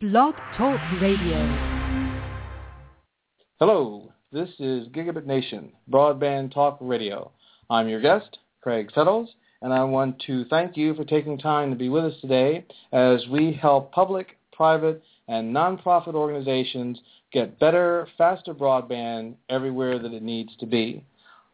Blog Talk Radio. Hello, this is Gigabit Nation, Broadband Talk Radio. I'm your guest, Craig Settles, and I want to thank you for taking time to be with us today as we help public, private, and nonprofit organizations get better, faster broadband everywhere that it needs to be.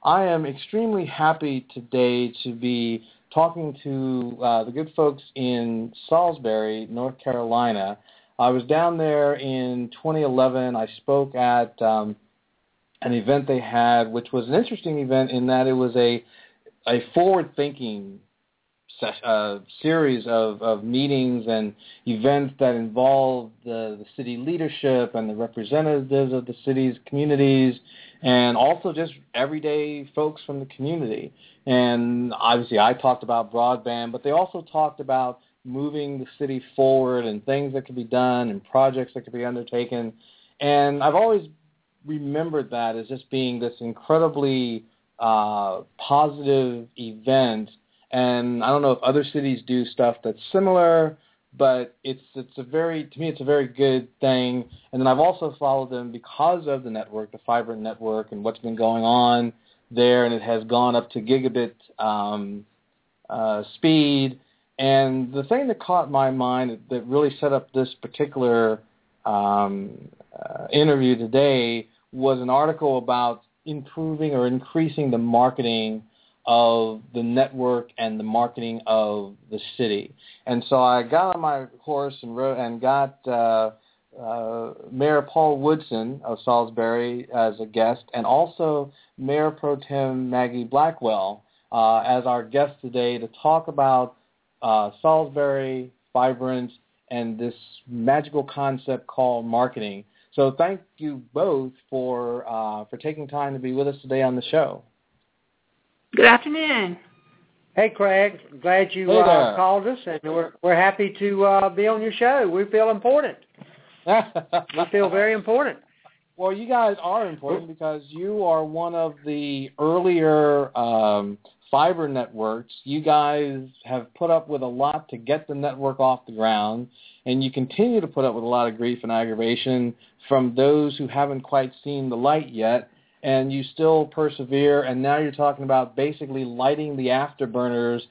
I am extremely happy today to be talking to uh, the good folks in Salisbury, North Carolina, I was down there in 2011. I spoke at um, an event they had, which was an interesting event in that it was a a forward-thinking uh, series of, of meetings and events that involved the, the city leadership and the representatives of the city's communities and also just everyday folks from the community. And obviously I talked about broadband, but they also talked about moving the city forward and things that could be done and projects that could be undertaken. And I've always remembered that as just being this incredibly uh, positive event. And I don't know if other cities do stuff that's similar, but it's it's a very to me it's a very good thing. And then I've also followed them because of the network, the fiber network, and what's been going on there, and it has gone up to gigabit um, uh, speed and the thing that caught my mind that really set up this particular um, uh, interview today was an article about improving or increasing the marketing of the network and the marketing of the city. And so I got on my horse and wrote and got uh, uh, Mayor Paul Woodson of Salisbury as a guest, and also Mayor Pro Tem Maggie Blackwell uh, as our guest today to talk about uh, Salisbury, Fibrant, and this magical concept called marketing. So thank you both for uh, for taking time to be with us today on the show. Good afternoon. Hey, Craig. Glad you hey uh, called us, and we're we're happy to uh, be on your show. We feel important. we feel very important. Well, you guys are important because you are one of the earlier um, fiber networks, you guys have put up with a lot to get the network off the ground, and you continue to put up with a lot of grief and aggravation from those who haven't quite seen the light yet, and you still persevere, and now you're talking about basically lighting the afterburners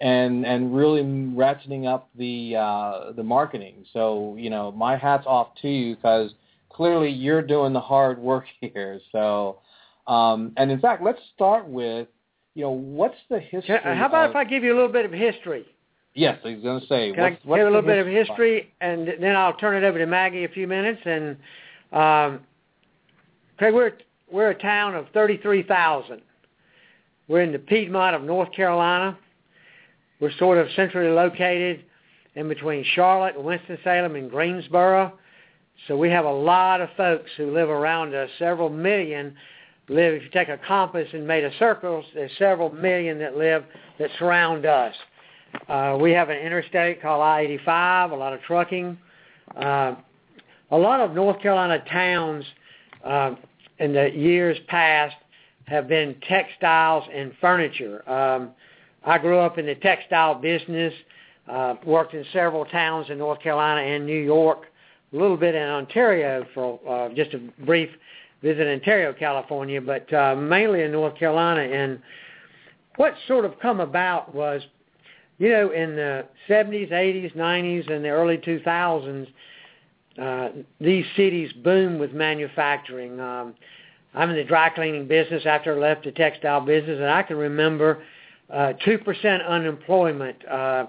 and and really ratcheting up the uh, the marketing. So you know, my hat's off to you because clearly you're doing the hard work here. So, um, and in fact, let's start with you know, what's the history? How about of, if I give you a little bit of history? Yes, I was going to say. Can what's, I what's give a little bit of history, and then I'll turn it over to Maggie a few minutes. And um, Craig, we're we're a town of thirty-three thousand. We're in the Piedmont of North Carolina. We're sort of centrally located in between Charlotte and Winston-Salem and Greensboro. So we have a lot of folks who live around us, several million live, if you take a compass and made a circle, there's several million that live, that surround us. Uh, we have an interstate called I-85, a lot of trucking. Uh, a lot of North Carolina towns uh, in the years past have been textiles and furniture. Um, I grew up in the textile business, uh, worked in several towns in North Carolina and New York, a little bit in Ontario for uh, just a brief visit Ontario, California, but uh, mainly in North Carolina. And what sort of come about was, you know, in the 70s, 80s, 90s, and the early 2000s, uh, these cities boomed with manufacturing. Um, I'm in the dry cleaning business after I left the textile business, and I can remember uh, 2% unemployment uh,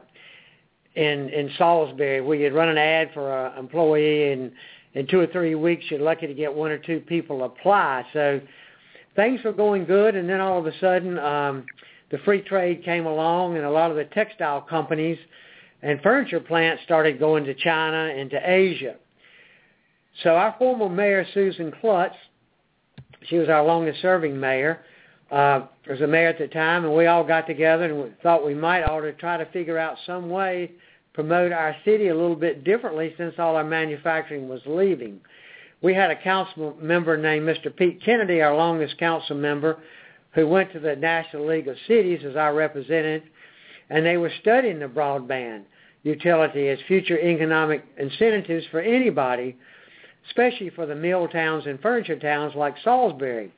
in in Salisbury. We had run an ad for an employee, and in two or three weeks you're lucky to get one or two people apply. So things were going good, and then all of a sudden um, the free trade came along, and a lot of the textile companies and furniture plants started going to China and to Asia. So our former mayor, Susan Klutz, she was our longest serving mayor, uh, was a mayor at the time, and we all got together and thought we might ought to try to figure out some way promote our city a little bit differently since all our manufacturing was leaving. We had a council member named Mr. Pete Kennedy, our longest council member, who went to the National League of Cities as our representative, and they were studying the broadband. utility as future economic incentives for anybody, especially for the mill towns and furniture towns like Salisbury.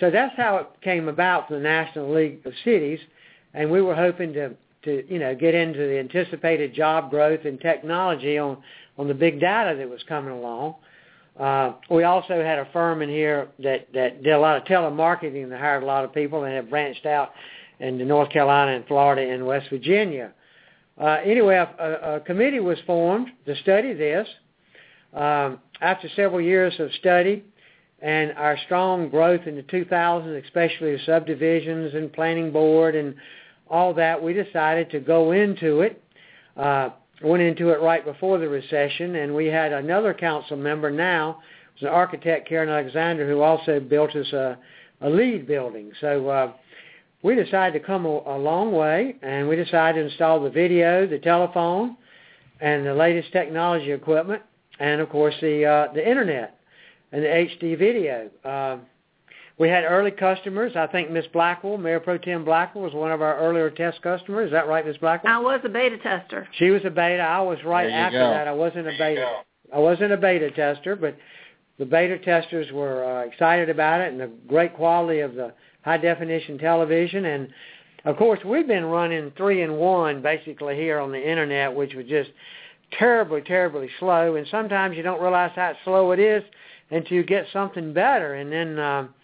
So that's how it came about for the National League of Cities, and we were hoping to, to you know, get into the anticipated job growth and technology on, on the big data that was coming along. Uh, we also had a firm in here that, that did a lot of telemarketing and hired a lot of people and have branched out into North Carolina and Florida and West Virginia. Uh, anyway, a, a, committee was formed to study this. Um, after several years of study and our strong growth in the 2000s, especially the subdivisions and planning board and all that, we decided to go into it. Uh, went into it right before the recession, and we had another council member now, was an architect, Karen Alexander, who also built us a, a LEED building. So uh, we decided to come a, a long way, and we decided to install the video, the telephone, and the latest technology equipment, and of course the uh, the internet and the HD video. Uh, we had early customers. I think Miss Blackwell, Mayor Pro Tem Blackwell, was one of our earlier test customers. Is that right, Miss Blackwell? I was a beta tester. She was a beta. I was right after go. that. I wasn't a beta. I wasn't a beta tester, but the beta testers were uh, excited about it and the great quality of the high definition television. And of course, we've been running three and one basically here on the internet, which was just terribly, terribly slow. And sometimes you don't realize how slow it is until you get something better. And then, um,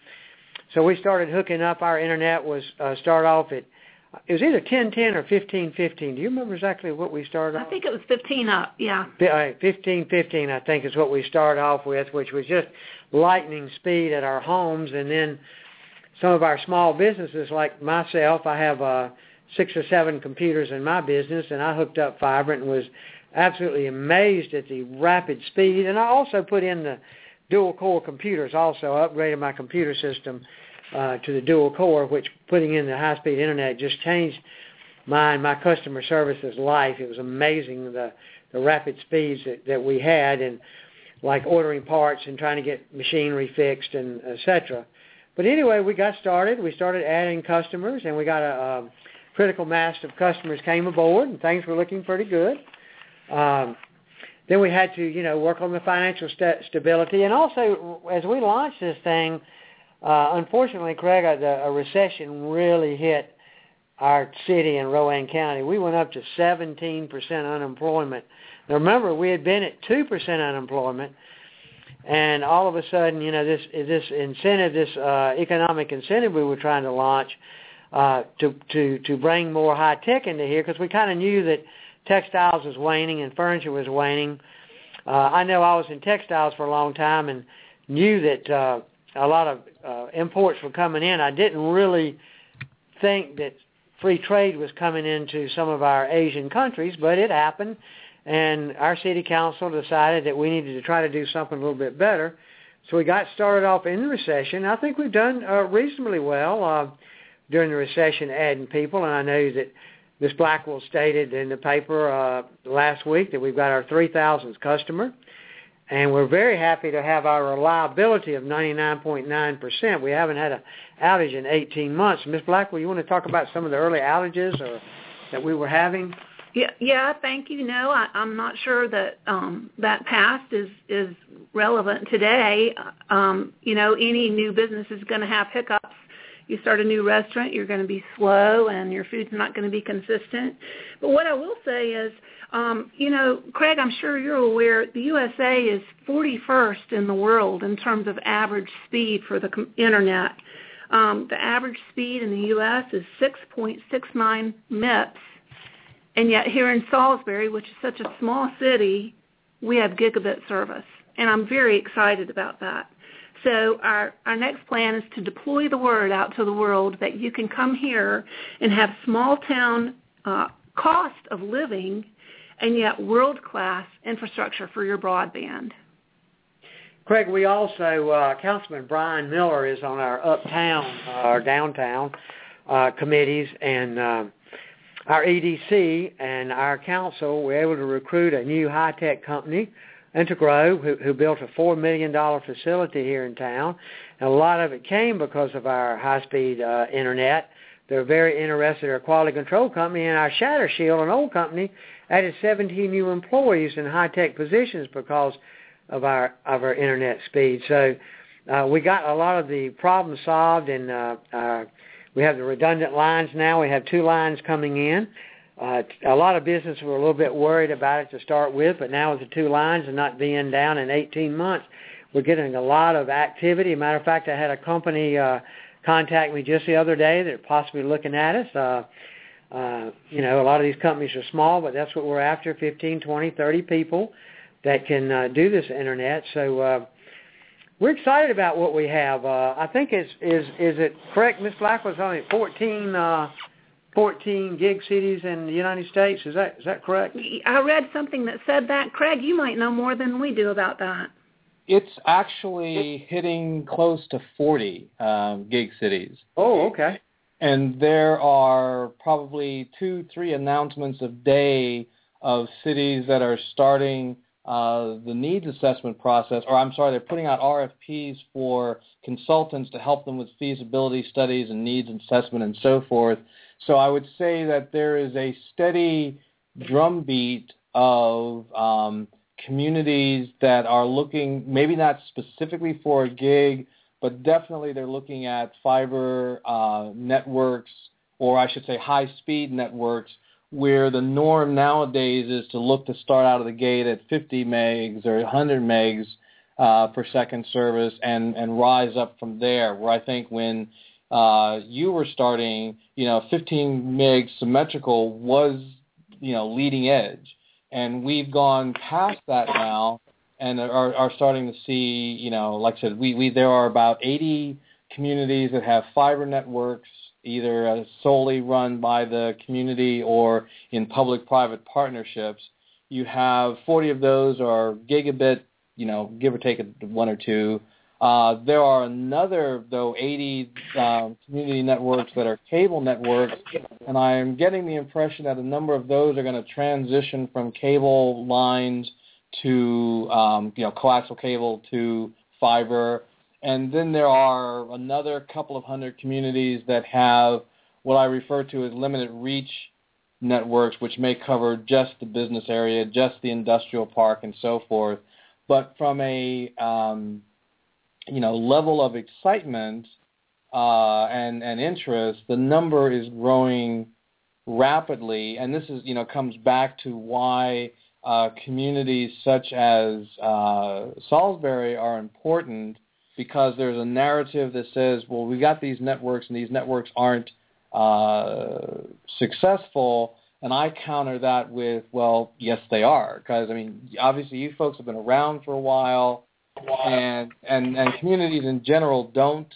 so we started hooking up. Our internet was uh, start off at it was either 1010 or 1515. Do you remember exactly what we started Off? I think it was 15 up, yeah. Uh, 1515, I think, is what we started off with, which was just lightning speed at our homes, and then some of our small businesses, like myself, I have uh, six or seven computers in my business, and I hooked up Fibrant and was absolutely amazed at the rapid speed. And I also put in the dual core computers. Also, upgraded my computer system uh, to the dual core, which putting in the high speed internet just changed my my customer service's life. It was amazing the the rapid speeds that, that we had, and like ordering parts and trying to get machinery fixed and etc. But anyway, we got started. We started adding customers, and we got a, a critical mass of customers came aboard, and things were looking pretty good. Um, then we had to, you know, work on the financial st- stability, and also as we launched this thing, uh, unfortunately, Craig, a, a recession really hit our city in Rowan County. We went up to 17% unemployment. Now remember, we had been at 2% unemployment, and all of a sudden, you know, this this incentive, this uh, economic incentive we were trying to launch uh, to to to bring more high tech into here, because we kind of knew that textiles was waning and furniture was waning. Uh, I know I was in textiles for a long time and knew that uh, a lot of uh, imports were coming in. I didn't really think that free trade was coming into some of our Asian countries, but it happened, and our city council decided that we needed to try to do something a little bit better. So we got started off in the recession. I think we've done uh, reasonably well uh, during the recession, adding people, and I know that Ms. Blackwell stated in the paper uh, last week that we've got our 3,000th customer, and we're very happy to have our reliability of 99.9%. We haven't had an outage in 18 months. Ms. Blackwell, you want to talk about some of the early outages or, that we were having? Yeah, yeah. Thank you. No, I, I'm not sure that um, that past is is relevant today. Um, you know, any new business is going to have hiccups. You start a new restaurant, you're going to be slow, and your food's not going to be consistent. But what I will say is, um, you know, Craig, I'm sure you're aware the USA is 41st in the world in terms of average speed for the internet. Um, the average speed in the U.S. is 6.69 MIPS, and yet here in Salisbury, which is such a small city, we have gigabit service, and I'm very excited about that. So our, our next plan is to deploy the word out to the world that you can come here and have small town uh, cost of living and yet world-class infrastructure for your broadband. Craig, we also, uh, Councilman Brian Miller is on our uptown uh, or downtown uh, committees and uh, our EDC and our council were able to recruit a new high-tech company, Intergrow, who, who built a $4 million facility here in town. And a lot of it came because of our high-speed uh, internet. They're very interested in our quality control company and our Shatter Shield, an old company, added 17 new employees in high tech positions because of our of our internet speed. So uh, we got a lot of the problems solved, and uh, uh, we have the redundant lines now. We have two lines coming in. Uh, a lot of businesses were a little bit worried about it to start with, but now with the two lines and not being down in 18 months, we're getting a lot of activity. matter of fact, I had a company uh, contact me just the other day that are possibly looking at us. Uh, uh, you know, a lot of these companies are small, but that's what we're after, 15, 20, 30 people that can uh, do this internet. So uh, we're excited about what we have. Uh, I think it's, is, is it correct, Ms. Blackwell's only 14, uh, 14 gig cities in the United States. Is that, is that correct? I read something that said that. Craig, you might know more than we do about that. It's actually hitting close to 40 um, gig cities. Oh, okay. And there are probably two, three announcements a day of cities that are starting uh, the needs assessment process, or I'm sorry, they're putting out RFPs for consultants to help them with feasibility studies and needs assessment and so forth. So I would say that there is a steady drumbeat of um, communities that are looking, maybe not specifically for a gig, but definitely they're looking at fiber uh, networks, or I should say high-speed networks, where the norm nowadays is to look to start out of the gate at 50 megs or 100 megs uh, per second service and, and rise up from there, where I think when uh, you were starting, you know, 15 meg symmetrical was, you know, leading edge and we've gone past that now and are, are starting to see, you know, like I said, we, we there are about 80 communities that have fiber networks, either uh, solely run by the community or in public-private partnerships. You have 40 of those are gigabit, you know, give or take one or two. Uh, there are another, though, 80 um, community networks that are cable networks, and I am getting the impression that a number of those are going to transition from cable lines to, um, you know, coaxial cable to fiber. And then there are another couple of hundred communities that have what I refer to as limited reach networks, which may cover just the business area, just the industrial park, and so forth. But from a um, you know level of excitement uh, and and interest, the number is growing rapidly, and this is you know comes back to why uh, communities such as uh, Salisbury are important because there's a narrative that says, well, we got these networks and these networks aren't uh, successful. And I counter that with, well, yes, they are. Because, I mean, obviously you folks have been around for a while and and and communities in general don't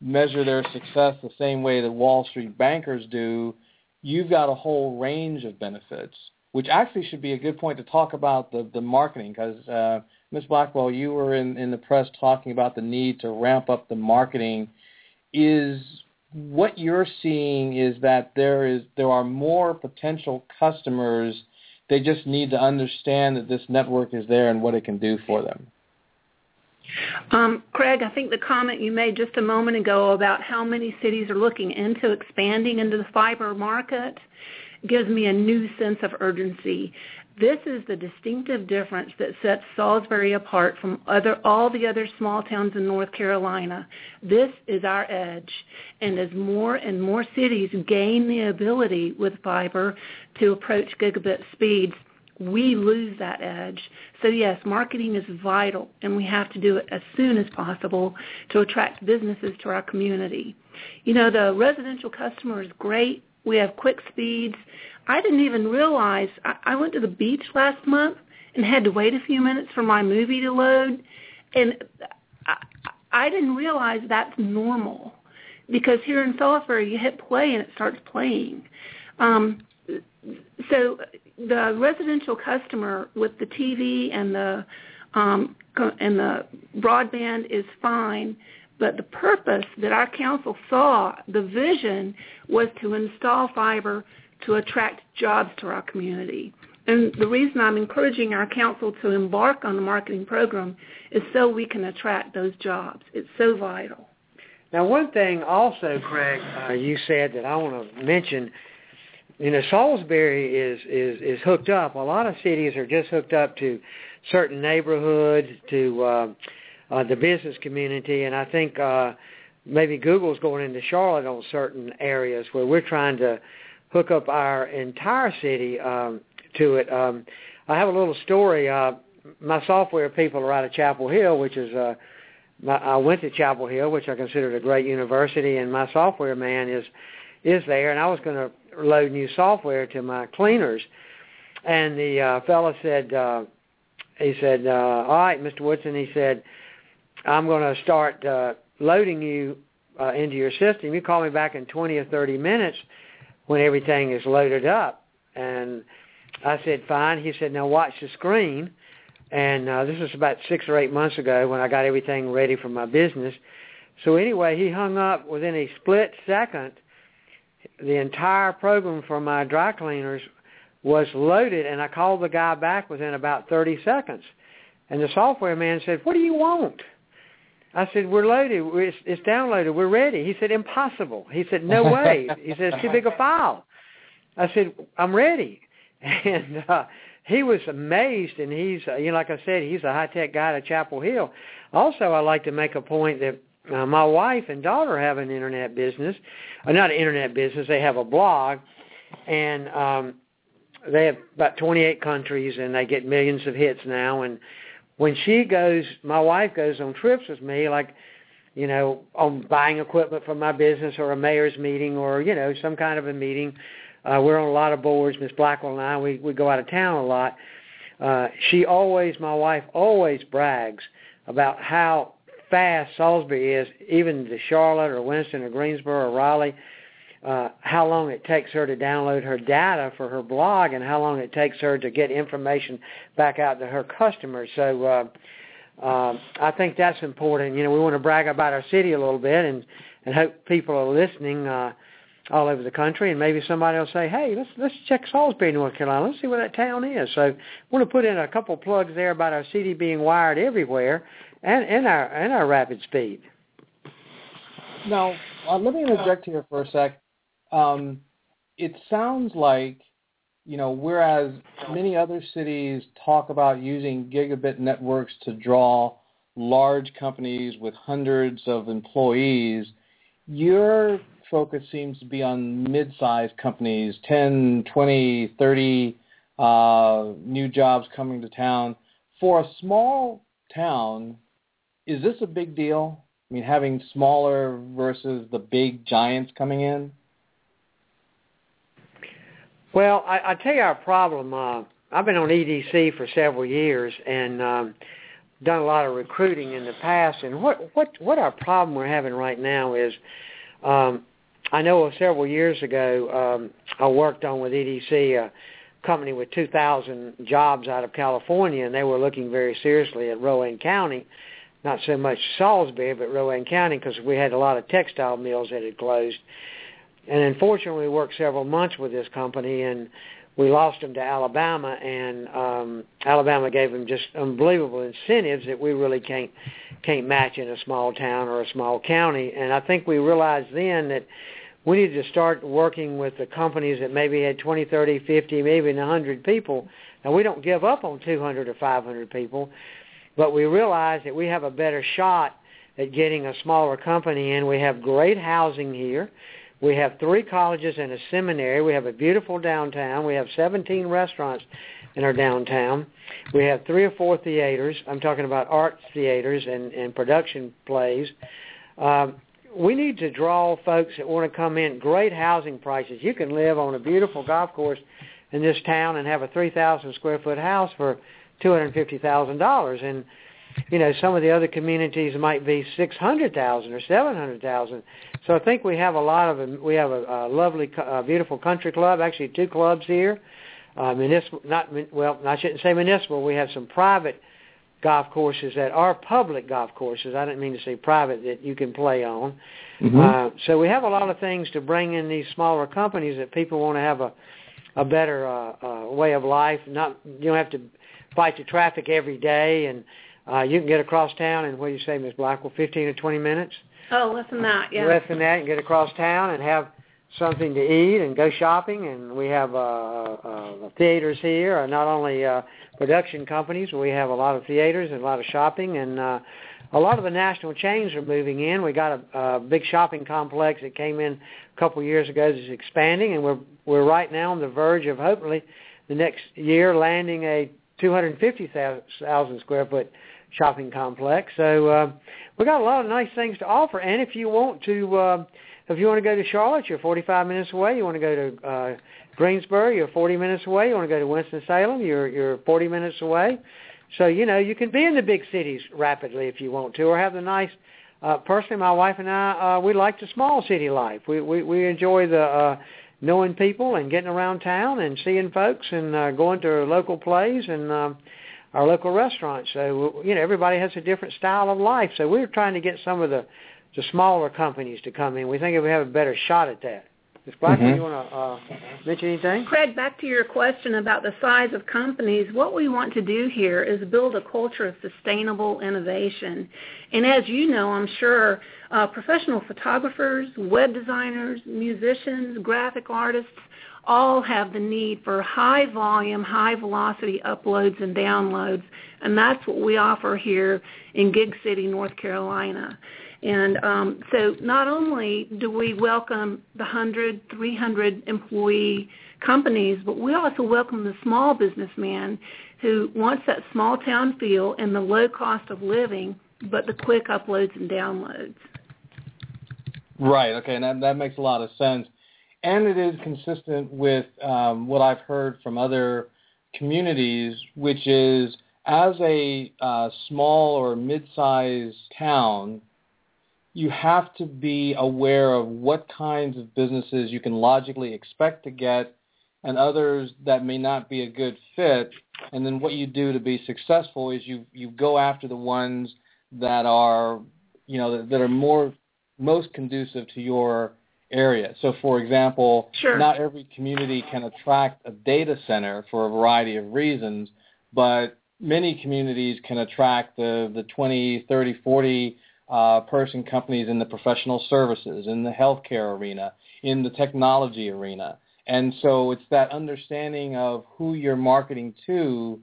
measure their success the same way that Wall Street bankers do, you've got a whole range of benefits, which actually should be a good point to talk about the the marketing because uh, Ms. Blackwell, you were in in the press talking about the need to ramp up the marketing. Is what you're seeing is that there is there are more potential customers. They just need to understand that this network is there and what it can do for them. Um, Craig, I think the comment you made just a moment ago about how many cities are looking into expanding into the fiber market gives me a new sense of urgency. This is the distinctive difference that sets Salisbury apart from other, all the other small towns in North Carolina. This is our edge. And as more and more cities gain the ability with fiber to approach gigabit speeds, we lose that edge. So yes, marketing is vital and we have to do it as soon as possible to attract businesses to our community. You know, the residential customer is great. We have quick speeds. I didn't even realize I, I went to the beach last month and had to wait a few minutes for my movie to load and I, I didn't realize that's normal because here in Salisbury you hit play and it starts playing. Um, so the residential customer with the TV and the um, and the broadband is fine, but the purpose that our council saw, the vision, was to install fiber to attract jobs to our community. And the reason I'm encouraging our council to embark on the marketing program is so we can attract those jobs. It's so vital. Now, one thing also, Craig, uh, you said that I want to mention you know, Salisbury is is is hooked up. A lot of cities are just hooked up to certain neighborhoods, to uh, uh, the business community, and I think uh, maybe Google's going into Charlotte on certain areas where we're trying to hook up our entire city um, to it. Um, I have a little story. Uh, my software people are out of Chapel Hill, which is uh, my, I went to Chapel Hill, which I considered a great university, and my software man is is there, and I was going to load new software to my cleaners, and the uh, fellow said, uh, he said, uh, all right, Mr. Woodson, he said, I'm going to start uh, loading you uh, into your system. You call me back in 20 or 30 minutes when everything is loaded up. And I said, fine. He said, now watch the screen. And uh, this was about six or eight months ago when I got everything ready for my business. So anyway, he hung up within a split second. The entire program for my dry cleaners was loaded, and I called the guy back within about 30 seconds. And the software man said, what do you want? I said, we're loaded. It's, it's downloaded. We're ready. He said, impossible. He said, no way. he said, it's too big a file. I said, I'm ready. And uh, he was amazed, and he's, uh, you know, like I said, he's a high-tech guy at Chapel Hill. Also, I like to make a point that uh, my wife and daughter have an internet business. Uh, not an internet business. They have a blog, and um, they have about 28 countries, and they get millions of hits now. And when she goes, my wife goes on trips with me, like, you know, on buying equipment for my business or a mayor's meeting or, you know, some kind of a meeting. Uh, we're on a lot of boards, Miss Blackwell and I, we, we go out of town a lot. Uh, she always, my wife always brags about how fast Salisbury is, even to Charlotte or Winston or Greensboro or Raleigh uh, how long it takes her to download her data for her blog and how long it takes her to get information back out to her customers. So uh, uh, I think that's important. You know, we want to brag about our city a little bit and, and hope people are listening uh, all over the country, and maybe somebody will say, "Hey, let's let's check Salisbury, North Carolina. Let's see where that town is." So, I want to put in a couple plugs there about our city being wired everywhere, and and our and our rapid speed. Now, uh, let me interject here for a sec um, it sounds like, you know, whereas many other cities talk about using gigabit networks to draw large companies with hundreds of employees, your focus seems to be on mid-sized companies, 10, 20, 30 uh, new jobs coming to town. For a small town, is this a big deal? I mean, having smaller versus the big giants coming in? Well, I, I tell you our problem. Uh, I've been on EDC for several years and um, done a lot of recruiting in the past. And what what what our problem we're having right now is, um, I know several years ago um, I worked on with EDC a company with 2,000 jobs out of California, and they were looking very seriously at Rowan County. Not so much Salisbury, but Rowan County, because we had a lot of textile mills that had closed. And unfortunately, we worked several months with this company, and we lost them to Alabama, and um, Alabama gave them just unbelievable incentives that we really can't can't match in a small town or a small county. And I think we realized then that we needed to start working with the companies that maybe had 20, 30, 50, maybe 100 people. And we don't give up on 200 or 500 people, but we realize that we have a better shot at getting a smaller company in. We have great housing here. We have three colleges and a seminary. We have a beautiful downtown. We have 17 restaurants in our downtown. We have three or four theaters. I'm talking about arts theaters and, and production plays. Um, we need to draw folks that want to come in. Great housing prices. You can live on a beautiful golf course in this town and have a 3,000 square foot house for $250,000. And you know, some of the other communities might be 600,000 or 700,000. So I think we have a lot of we have a, a lovely, uh, beautiful country club. Actually, two clubs here. Uh, municipal, not well, I shouldn't say municipal. We have some private golf courses that are public golf courses. I didn't mean to say private that you can play on. Mm-hmm. Uh, so we have a lot of things to bring in these smaller companies that people want to have a a better uh, uh, way of life. Not you don't have to fight the traffic every day and uh, you can get across town in, what do you say, Ms. Blackwell, 15 or 20 minutes? Oh, less than that, yeah. Less than that, and get across town and have something to eat and go shopping. And we have uh, uh, theaters here, and not only uh, production companies, we have a lot of theaters and a lot of shopping. And uh, a lot of the national chains are moving in. We got a, a big shopping complex that came in a couple of years ago that's expanding, and we're we're right now on the verge of hopefully the next year landing a 250,000 square foot shopping complex. So uh, we got a lot of nice things to offer. And if you want to, uh, if you want to go to Charlotte, you're 45 minutes away. You want to go to uh, Greensboro, you're 40 minutes away. You want to go to Winston Salem, you're you're 40 minutes away. So you know you can be in the big cities rapidly if you want to, or have the nice. Uh, personally, my wife and I, uh, we like the small city life. We we, we enjoy the uh, knowing people and getting around town and seeing folks and uh, going to local plays and uh, our local restaurants. So you know everybody has a different style of life. So we're trying to get some of the the smaller companies to come in. We think we have a better shot at that. Ms. Blackman, mm-hmm. you want to uh, mention anything? Craig, back to your question about the size of companies. What we want to do here is build a culture of sustainable innovation. And as you know, I'm sure uh, professional photographers, web designers, musicians, graphic artists, all have the need for high volume, high velocity uploads and downloads, and that's what we offer here in Gig City, North Carolina. And um, so not only do we welcome the 100, 300 employee companies, but we also welcome the small businessman who wants that small town feel and the low cost of living, but the quick uploads and downloads. Right. Okay, and that, that makes a lot of sense and it is consistent with um, what I've heard from other communities, which is as a uh, small or mid-sized town, you have to be aware of what kinds of businesses you can logically expect to get and others that may not be a good fit. And then what you do to be successful is you you go after the ones that are you know that, that are more most conducive to your area. So, for example, sure. not every community can attract a data center for a variety of reasons, but many communities can attract the, the 20, 30, 40 uh, person companies in the professional services, in the healthcare arena, in the technology arena. And so it's that understanding of who you're marketing to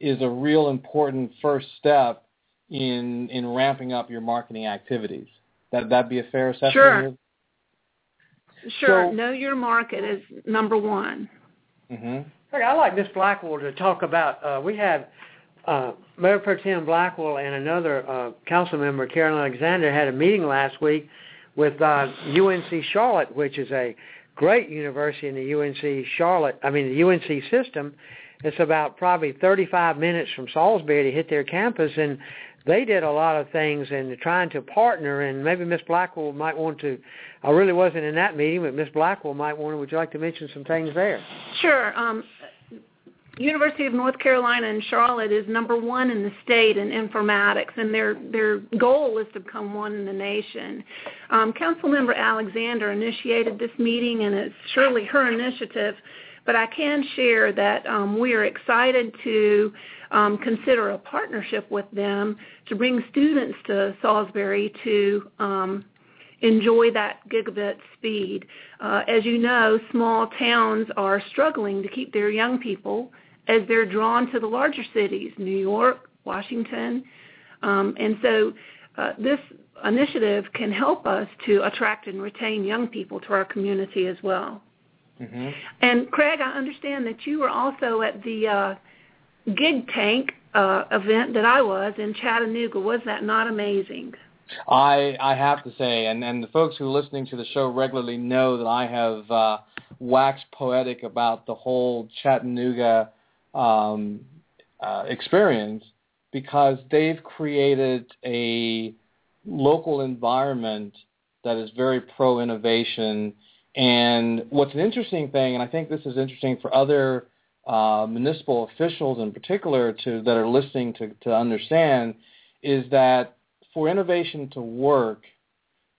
is a real important first step in in ramping up your marketing activities. That that be a fair assessment? Sure. Sure. So, know your market is number one. Mm-hmm. Hey, I like Miss Blackwell to talk about. Uh, we have uh, Mayor Pro Tem Blackwell and another uh, council member, Karen Alexander, had a meeting last week with uh, UNC Charlotte, which is a great university in the UNC Charlotte. I mean, the UNC system. It's about probably 35 minutes from Salisbury to hit their campus, and they did a lot of things and trying to partner. And maybe Miss Blackwell might want to. I really wasn't in that meeting, but Miss Blackwell might want to. Would you like to mention some things there? Sure. Um, University of North Carolina in Charlotte is number one in the state in informatics, and their their goal is to become one in the nation. Um, Councilmember Alexander initiated this meeting, and it's surely her initiative. But I can share that um, we are excited to um, consider a partnership with them to bring students to Salisbury to um, enjoy that gigabit speed. Uh, as you know, small towns are struggling to keep their young people as they're drawn to the larger cities, New York, Washington. Um, and so uh, this initiative can help us to attract and retain young people to our community as well. Mm-hmm. And Craig, I understand that you were also at the uh, Gig Tank uh, event that I was in Chattanooga. Was that not amazing? I I have to say, and and the folks who are listening to the show regularly know that I have uh, waxed poetic about the whole Chattanooga um, uh, experience because they've created a local environment that is very pro innovation. And what's an interesting thing, and I think this is interesting for other uh, municipal officials in particular to that are listening to, to understand is that for innovation to work,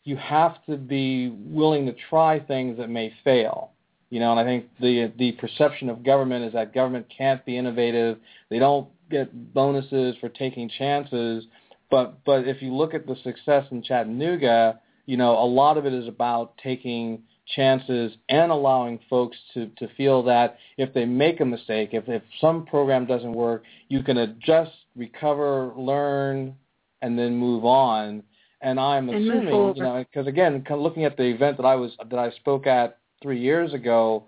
you have to be willing to try things that may fail. You know, and I think the the perception of government is that government can't be innovative. They don't get bonuses for taking chances. But but if you look at the success in Chattanooga, you know, a lot of it is about taking chances and allowing folks to, to feel that if they make a mistake, if, if some program doesn't work, you can adjust, recover, learn, and then move on. And I'm And assuming, you know, because again, kind of looking at the event that I was that I spoke at three years ago,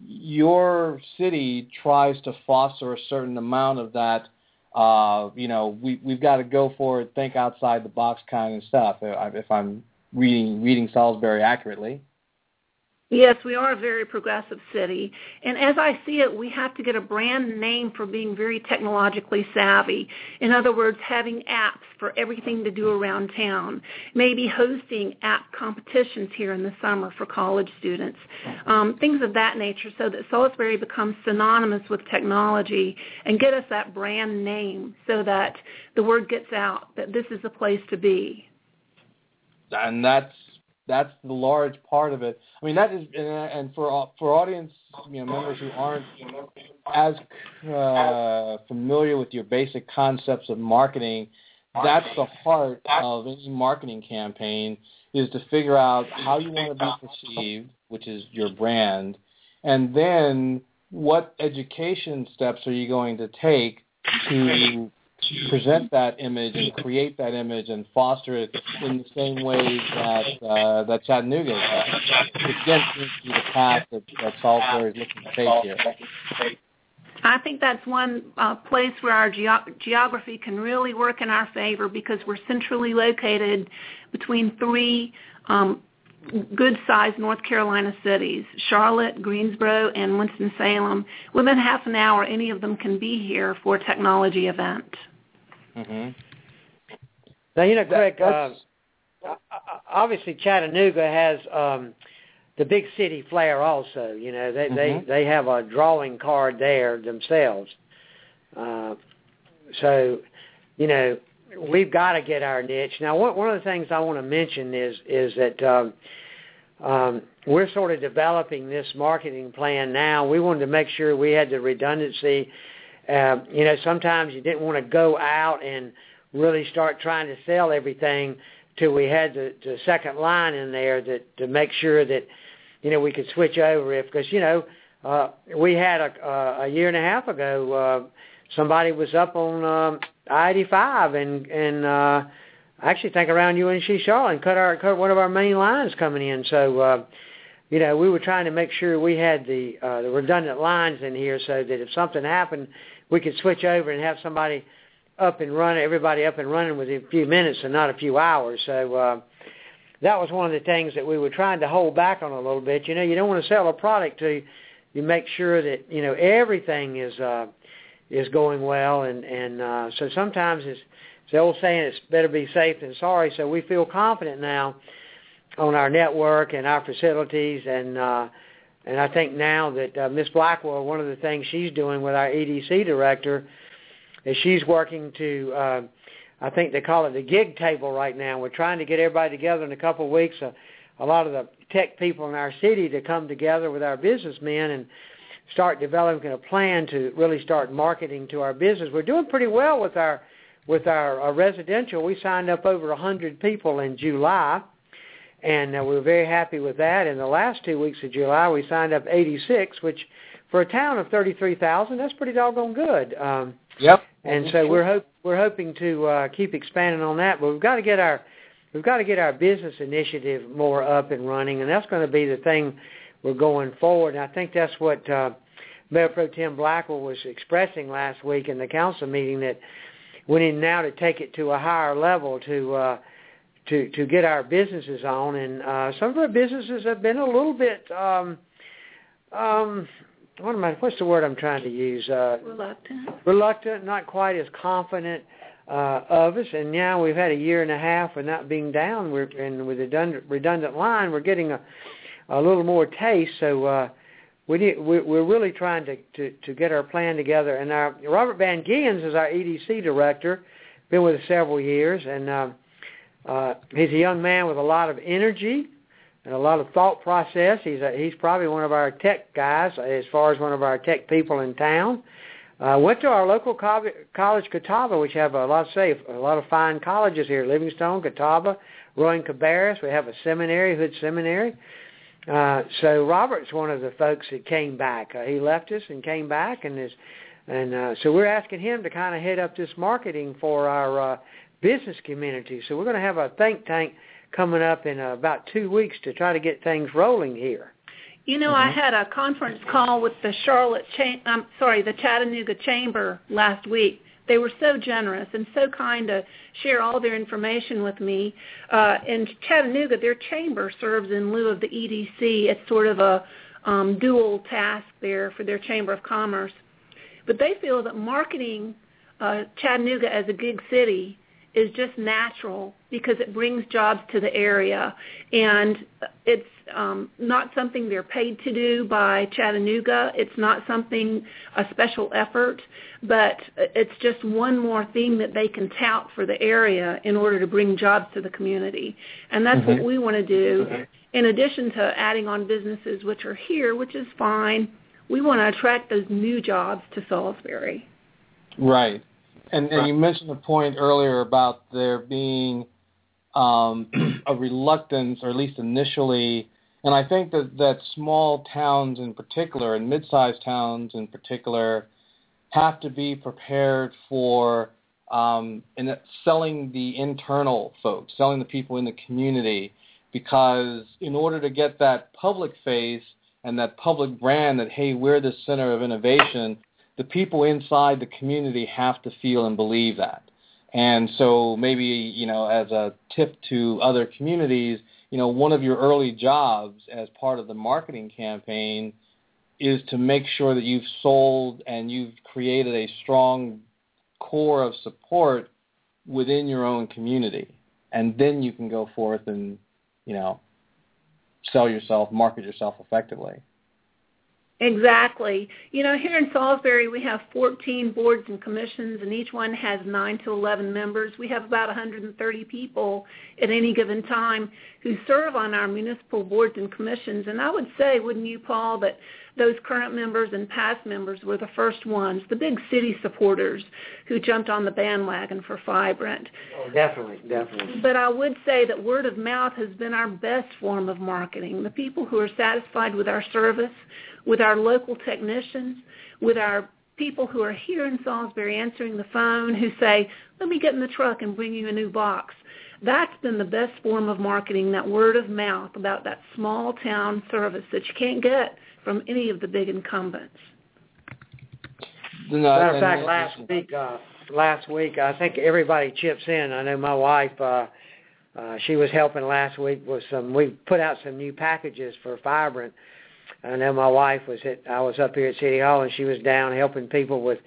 your city tries to foster a certain amount of that. Uh, you know, we we've got to go for it, think outside the box kind of stuff. If if I'm reading reading Salisbury accurately. Yes, we are a very progressive city. And as I see it, we have to get a brand name for being very technologically savvy. In other words, having apps for everything to do around town. Maybe hosting app competitions here in the summer for college students. Um, things of that nature so that Salisbury becomes synonymous with technology and get us that brand name so that the word gets out that this is the place to be. and that's that's the large part of it. I mean, that is, and, for for audience you know members who aren't as uh, familiar with your basic concepts of marketing, that's the heart of any marketing campaign is to figure out how you want to be perceived, which is your brand, and then what education steps are you going to take to present that image and create that image and foster it in the same ways that uh, that Chattanooga done. Which again seems to be the path that, that Salisbury is looking to take here. I think that's one uh, place where our geo- geography can really work in our favor because we're centrally located between three um, good-sized North Carolina cities, Charlotte, Greensboro, and Winston-Salem. Within half an hour, any of them can be here for a technology event. Mm-hmm. Now, you know, Greg, uh, obviously Chattanooga has um, the big city flair also. You know, they Mhm. they they have a drawing card there themselves. Uh, so, you know, we've got to get our niche. Now, one one of the things I want to mention is is that um, um, we're sort of developing this marketing plan now. We wanted to make sure we had the redundancy. Uh, you know, sometimes you didn't want to go out and really start trying to sell everything till we had the, the second line in there that to make sure that you know we could switch over if because you know uh, we had a, a year and a half ago uh, somebody was up on um, I-85 and and uh, I actually think around UNC Charlotte and cut our cut one of our main lines coming in so. Uh, you know, we were trying to make sure we had the uh, the redundant lines in here so that if something happened, we could switch over and have somebody up and running, everybody up and running within a few minutes and not a few hours. So uh, that was one of the things that we were trying to hold back on a little bit. You know, you don't want to sell a product to you, make sure that you know everything is uh, is going well, and and uh, so sometimes it's, it's the old saying, it's better be safe than sorry. So we feel confident now on our network and our facilities and uh and I think now that uh, Miss Blackwell, one of the things she's doing with our EDC director is she's working to, uh, I think they call it the gig table right now. We're trying to get everybody together in a couple of weeks. Uh, a lot of the tech people in our city to come together with our businessmen and start developing a plan to really start marketing to our business. We're doing pretty well with our with our, our residential. We signed up over a hundred people in July and uh, we were very happy with that. In the last two weeks of July, we signed up 86, which for a town of 33,000, that's pretty doggone good. Um, Yep. and so we're hope we're hoping to uh, keep expanding on that, but we've got to get our we've got to get our business initiative more up and running, and that's going to be the thing we're going forward. And I think that's what uh, Mayor Pro Tem Blackwell was expressing last week in the council meeting that we need now to take it to a higher level to uh, to to get our businesses on, and uh, some of our businesses have been a little bit. Um, um, what am I? What's the word I'm trying to use? Uh, Reluctant. reluctant, not quite as confident uh, of us. And now we've had a year and a half of not being down. We're and with a redundant, redundant line, we're getting a a little more taste. So uh, we need, we're, we're really trying to, to to get our plan together. And our Robert Van Geons is our EDC director. Been with us several years, and uh, uh, he's a young man with a lot of energy and a lot of thought process. He's a, he's probably one of our tech guys as far as one of our tech people in town. Uh, went to our local co- college, Catawba, which have a lot of say a lot of fine colleges here: Livingstone, Catawba, Rowan Cabarrus. We have a seminary, Hood Seminary. Uh, so Robert's one of the folks that came back. Uh, he left us and came back, and is, and uh, so we're asking him to kind of head up this marketing for our uh, business community. So we're going to have a think tank coming up in uh, about two weeks to try to get things rolling here. You know, Mm-hmm. I had a conference call with the Charlotte, Cham- I'm sorry, the Chattanooga Chamber last week. They were so generous and so kind to share all their information with me. Uh, in Chattanooga, their chamber serves in lieu of the EDC. It's sort of a um, dual task there for their Chamber of Commerce. But they feel that marketing uh, Chattanooga as a gig city is just natural because it brings jobs to the area and it's um, not something they're paid to do by Chattanooga. It's not something, a special effort, but it's just one more thing that they can tout for the area in order to bring jobs to the community. And that's Mhm. what we want to do. In addition to adding on businesses which are here, which is fine, we want to attract those new jobs to Salisbury. Right. And, and you mentioned a point earlier about there being um, a reluctance, or at least initially, and I think that, that small towns in particular, and mid-sized towns in particular, have to be prepared for um, in selling the internal folks, selling the people in the community, because in order to get that public face and that public brand that, hey, we're the center of innovation, the people inside the community have to feel and believe that. And so maybe, you know, as a tip to other communities, you know, one of your early jobs as part of the marketing campaign is to make sure that you've sold and you've created a strong core of support within your own community. And then you can go forth and, you know, sell yourself, market yourself effectively. Exactly. You know, here in Salisbury, we have 14 boards and commissions, and each one has 9 to 11 members. We have about 130 people at any given time who serve on our municipal boards and commissions. And I would say, wouldn't you, Paul, that those current members and past members were the first ones, the big city supporters who jumped on the bandwagon for Fibrant. Oh, definitely, definitely. But I would say that word of mouth has been our best form of marketing. The people who are satisfied with our service, with our local technicians, with our people who are here in Salisbury answering the phone who say, let me get in the truck and bring you a new box. That's been the best form of marketing, that word of mouth about that small town service that you can't get from any of the big incumbents. No, Matter of and- fact, last week, uh, last week, I think everybody chips in. I know my wife, uh, uh, she was helping last week with some. We put out some new packages for Fibrant. I know my wife was at. I was up here at City Hall, and she was down helping people with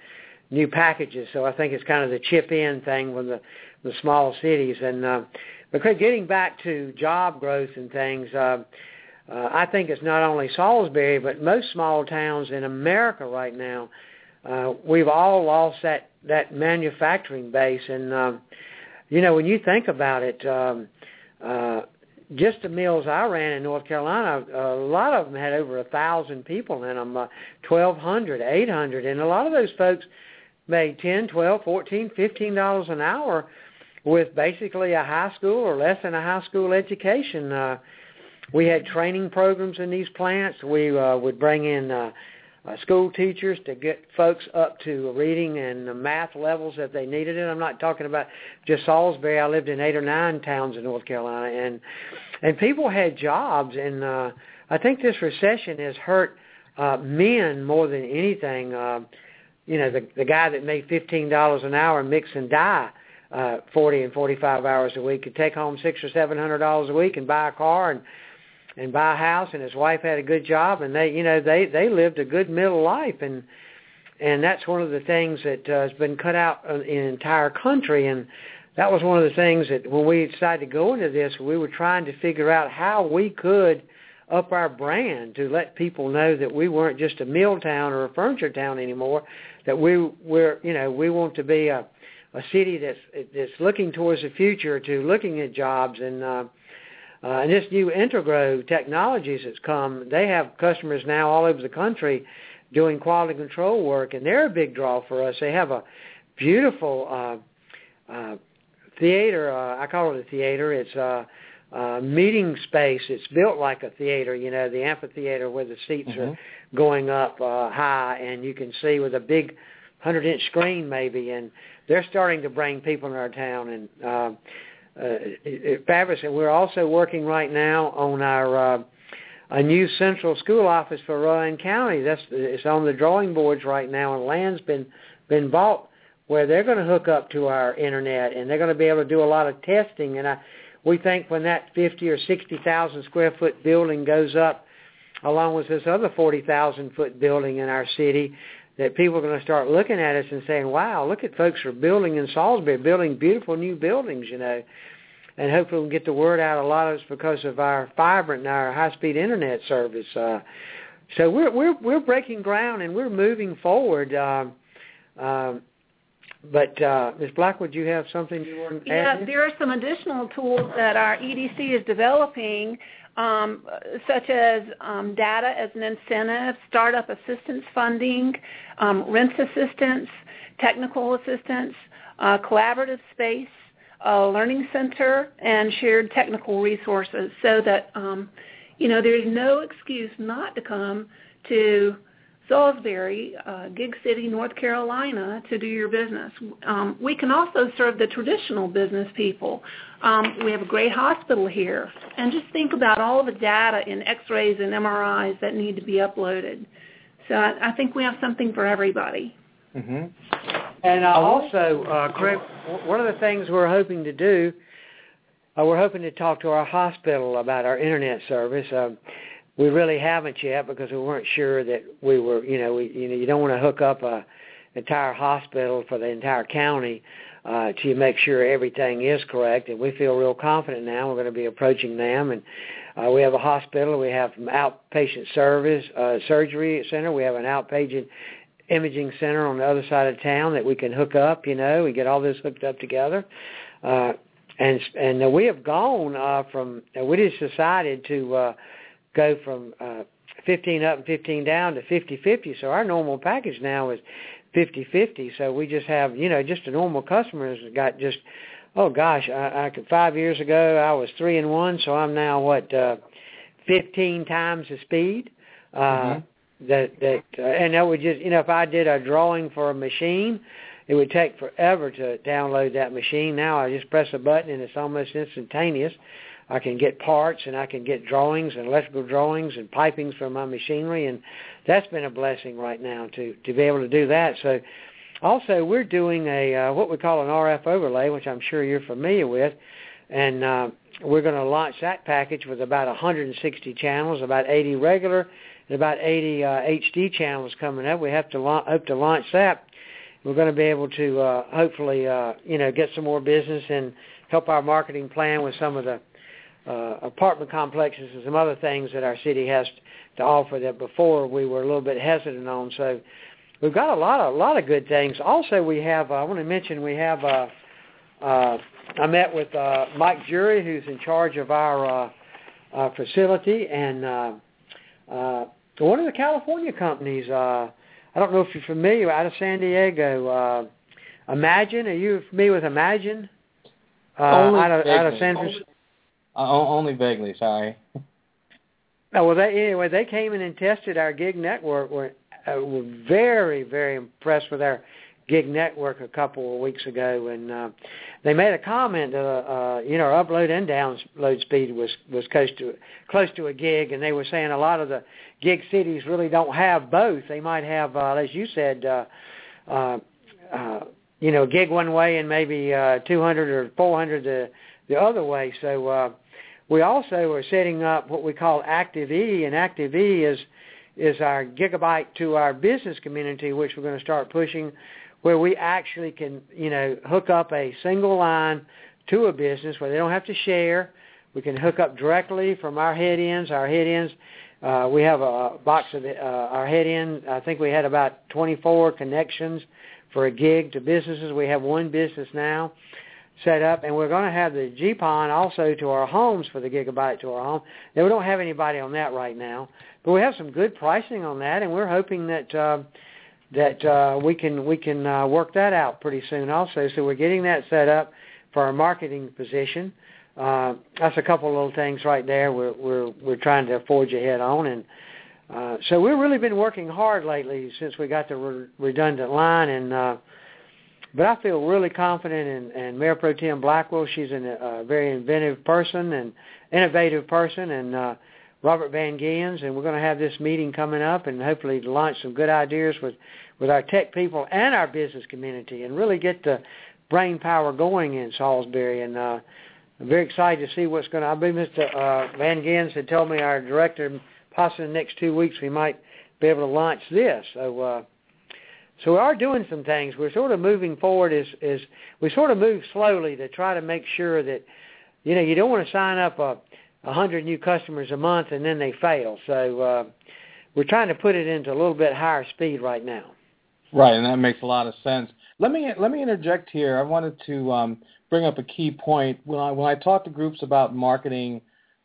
new packages. So I think it's kind of the chip in thing with the the small cities. And uh, because getting back to job growth and things. Uh, uh, I think it's not only Salisbury, but most small towns in America right now uh, we've all lost that that manufacturing base, and um, you know when you think about it, um, uh, just the mills I ran in North Carolina, a lot of them had over a thousand people in them, uh, twelve hundred, eight hundred, and a lot of those folks made ten, twelve, fourteen, fifteen dollars an hour with basically a high school or less than a high school education. Uh, we had training programs in these plants. We uh, would bring in uh, uh, school teachers to get folks up to reading and the math levels that they needed it. I'm not talking about just Salisbury. I lived in eight or nine towns in North Carolina, and and people had jobs. And uh, I think this recession has hurt uh, men more than anything. Uh, you know, the the guy that made fifteen dollars an hour mix and dye uh, forty and forty five hours a week could take home six or seven hundred dollars a week and buy a car and and buy a house and his wife had a good job and they you know they they lived a good middle life and and that's one of the things that uh, has been cut out in the entire country and that was one of the things that when we decided to go into this we were trying to figure out how we could up our brand to let people know that we weren't just a mill town or a furniture town anymore that we we're you know we want to be a a city that's that's looking towards the future to looking at jobs and uh uh, and this new Integro technologies that's come, they have customers now all over the country doing quality control work, and they're a big draw for us. They have a beautiful uh, uh, theater. Uh, I call it a theater. It's uh, uh, meeting space. It's built like a theater, you know, the amphitheater where the seats mm-hmm. are going up uh, high, and you can see with a big hundred inch screen maybe, and they're starting to bring people in our town and. Uh, uh, fabulous. And we're also working right now on our uh, a new central school office for Rowan County. That's it's on the drawing boards right now, and land's been been bought where they're going to hook up to our internet, and they're going to be able to do a lot of testing. And I, we think when that fifty or sixty thousand square foot building goes up, along with this other forty thousand foot building in our city, that people are going to start looking at us and saying, "Wow, look at folks are building in Salisbury, building beautiful new buildings," you know and hopefully we'll get the word out. A lot of it's because of our fiber and our high-speed internet service. Uh, so we're we're we're breaking ground and we're moving forward. Uh, uh, but uh, Ms. Blackwood, you have something you want to add? Yeah, there are some additional tools that our EDC is developing, um, such as um, data as an incentive, startup assistance funding, um, rent assistance, technical assistance, uh, collaborative space, a learning center and shared technical resources so that um, you know there's no excuse not to come to Salisbury, uh, Gig City, North Carolina to do your business. Um, we can also serve the traditional business people. Um, we have a great hospital here. And just think about all the data in x-rays and MRIs that need to be uploaded. So I, I think we have something for everybody. Mm-hmm. And uh, also, uh, Craig, one of the things we're hoping to do, uh, we're hoping to talk to our hospital about our internet service. Uh, we really haven't yet because we weren't sure that we were, you know, we, you know, you don't want to hook up a entire hospital for the entire county uh, to make sure everything is correct. And we feel real confident now. We're going to be approaching them, and uh, we have a hospital. We have outpatient service, uh, surgery center. We have an outpatient imaging center on the other side of town that we can hook up. You know, we get all this hooked up together. Uh, and and we have gone uh, from uh, we just decided to uh, go from uh, 15 up and 15 down to 50-50. So our normal package now is 50-50. So we just have you know just a normal customer has got just oh gosh I, I could five years ago I was three and one so I'm now what uh, 15 times the speed. Uh, mm-hmm that that uh, and that would just you know if I did a drawing for a machine, it would take forever to download that machine. Now I just press a button and it's almost instantaneous. I can get parts and I can get drawings and electrical drawings and pipings for my machinery and that's been a blessing right now to to be able to do that. So also we're doing a uh, what we call an RF overlay, which I'm sure you're familiar with, and uh, we're going to launch that package with about 160 channels, about 80 regular and about 80 uh, HD channels coming up. We have to la- hope to launch that. We're going to be able to uh, hopefully, uh, you know, get some more business and help our marketing plan with some of the uh, apartment complexes and some other things that our city has to offer that before we were a little bit hesitant on. So we've got a lot of a lot of good things. Also, we have uh, I want to mention we have. Uh, uh, I met with uh, Mike Jury, who's in charge of our uh, uh, facility, and uh, uh, one of the California companies, uh, I don't know if you're familiar, out of San Diego, uh, Imagine. Are you familiar with Imagine? Uh, out of, out of San Francisco. Uh, only vaguely, sorry. Well, they, anyway, they came in and tested our gig network. Were, uh, were very, very impressed with our gig network a couple of weeks ago, and uh, they made a comment. Uh, uh, you know, upload and download speed was was close to close to a gig, and they were saying a lot of the gig cities really don't have both. They might have, uh, as you said, uh, uh, uh, you know, gig one way and maybe uh, 200 or 400 the the other way. So uh, we also are setting up what we call Active E, and Active E is is our gigabyte to our business community, which we're going to start pushing, where we actually can, you know, hook up a single line to a business where they don't have to share. We can hook up directly from our head ends. Our head ends uh, we have a box of the, uh, our head in. I think we had about 24 connections for a gig to businesses. We have one business now set up, and we're going to have the GPON also to our homes for the gigabyte to our home. Now, we don't have anybody on that right now, but we have some good pricing on that, and we're hoping that uh, that uh, we can we can uh, work that out pretty soon also. So we're getting that set up for our marketing position. uh, that's a couple little things right there. We're we're we're trying to forge ahead on, and uh, so we've really been working hard lately since we got the re- redundant line. And uh, but I feel really confident in, in Mayor Pro Tem Blackwell. She's a uh, very inventive person and innovative person, and uh, Robert Van Geons, and we're going to have this meeting coming up, and hopefully launch some good ideas with with our tech people and our business community, and really get the brain power going in Salisbury. And uh, I'm very excited to see what's going to. I believe Mr. Uh, Van Geons had told me our director possibly in the next two weeks we might be able to launch this. So. Uh, so we are doing some things. We're sort of moving forward as, as we sort of move slowly to try to make sure that, you know, you don't want to sign up a, a hundred new customers a month and then they fail. So uh, we're trying to put it into a little bit higher speed right now. Right, and that makes a lot of sense. Let me let me interject here. I wanted to um, bring up a key point when I when I talk to groups about marketing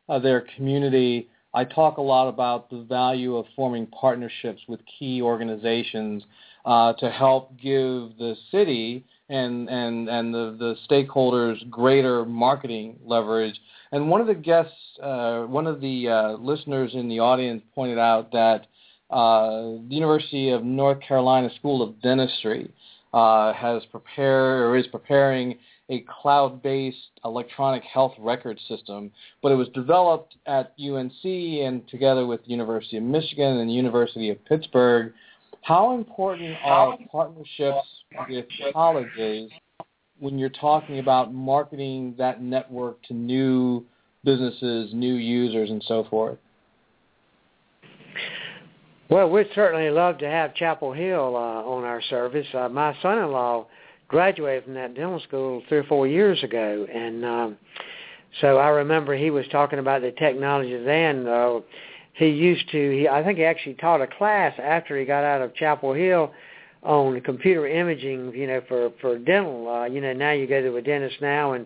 uh, their community. I talk a lot about the value of forming partnerships with key organizations uh, to help give the city and and and the, the stakeholders greater marketing leverage. And one of the guests, uh, one of the uh, listeners in the audience pointed out that uh, the University of North Carolina School of Dentistry uh, has prepared or is preparing a cloud-based electronic health record system, but it was developed at UNC and together with the University of Michigan and the University of Pittsburgh. How important are partnerships with colleges when you're talking about marketing that network to new businesses, new users, and so forth? Well, we'd certainly love to have Chapel Hill uh, on our service. Uh, my son-in-law graduated from that dental school three or four years ago, and um, so I remember he was talking about the technology then. He used to. He, I think he actually taught a class after he got out of Chapel Hill on computer imaging. You know, for for dental. Uh, you know, now you go to a dentist now and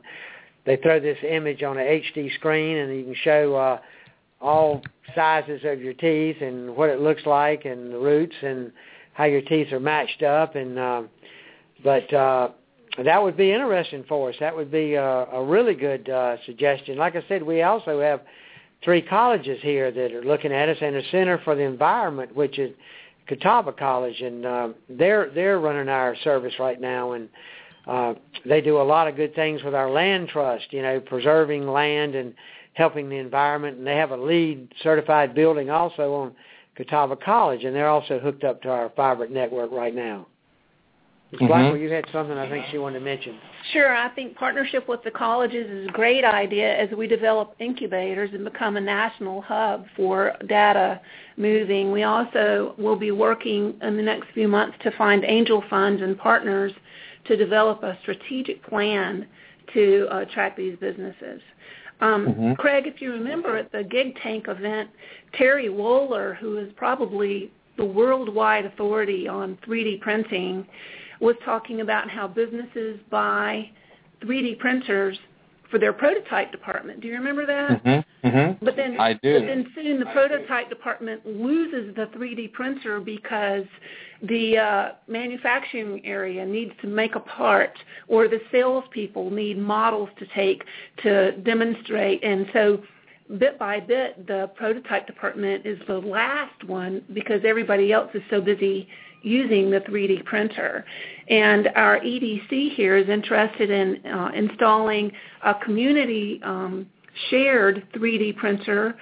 they throw this image on an HD screen and you can show uh, all sizes of your teeth and what it looks like and the roots and how your teeth are matched up and. Uh, but uh, that would be interesting for us. That would be a, a really good uh, suggestion. Like I said, we also have three colleges here that are looking at us, and a Center for the Environment, which is Catawba College, and uh, they're they're running our service right now, and uh, they do a lot of good things with our land trust. You know, preserving land and helping the environment, and they have a LEED certified building also on Catawba College, and they're also hooked up to our fiber network right now. Ms. mm-hmm. Blackwell, you had something I think she wanted to mention. Sure. I think partnership with the colleges is a great idea as we develop incubators and become a national hub for data moving. We also will be working in the next few months to find angel funds and partners to develop a strategic plan to uh, attract these businesses. Um, mm-hmm. Craig, if you remember at the Gig Tank event, Terry Wohler, who is probably the worldwide authority on 3D printing, was talking about how businesses buy 3D printers for their prototype department. Do you remember that? Mm-hmm, mm-hmm. But then, I do. But then soon the prototype department loses the 3D printer because the uh, manufacturing area needs to make a part, or the salespeople need models to take to demonstrate, and so bit by bit, the prototype department is the last one because everybody else is so busy using the 3D printer. And our EDC here is interested in uh, installing a community um, shared 3D printer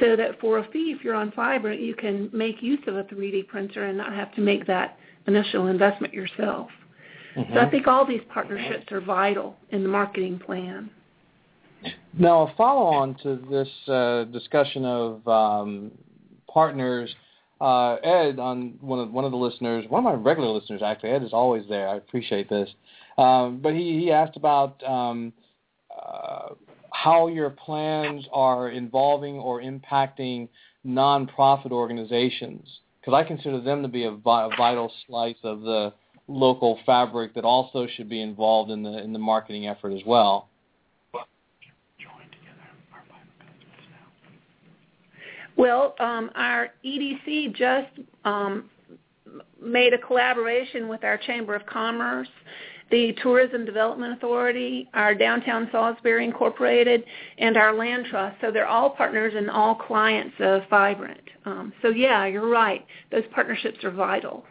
so that for a fee, if you're on fiber, you can make use of a 3D printer and not have to make that initial investment yourself. Mm-hmm. So I think all these partnerships are vital in the marketing plan. Now, a follow-on to this uh, discussion of um, partners – uh, Ed on one of one of the listeners, one of my regular listeners actually. Ed is always there. I appreciate this. Um, but he, he asked about um, uh, how your plans are involving or impacting nonprofit organizations because I consider them to be a, vi- a vital slice of the local fabric that also should be involved in the in the marketing effort as well. Well, um, our EDC just um, made a collaboration with our Chamber of Commerce the Tourism Development Authority, our Downtown Salisbury Incorporated, and our Land Trust. So they're all partners and all clients of Fibrant. Um, so yeah, you're right. Those partnerships are vital.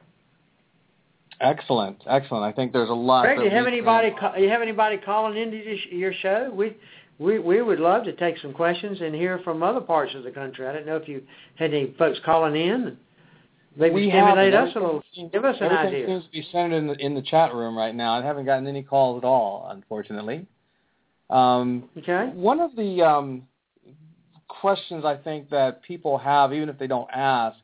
Excellent, excellent. I think there's a lot. Greg, do you have anybody? can- Ca- you have anybody calling into this- your show? We we we would love to take some questions and hear from other parts of the country. I don't know if you had any folks calling in. Maybe We stimulate us a little. Give us an Everything idea. seems to be centered in the in the chat room right now. I haven't gotten any calls at all, unfortunately. Um, Okay. one of the um, questions I think that people have, even if they don't ask,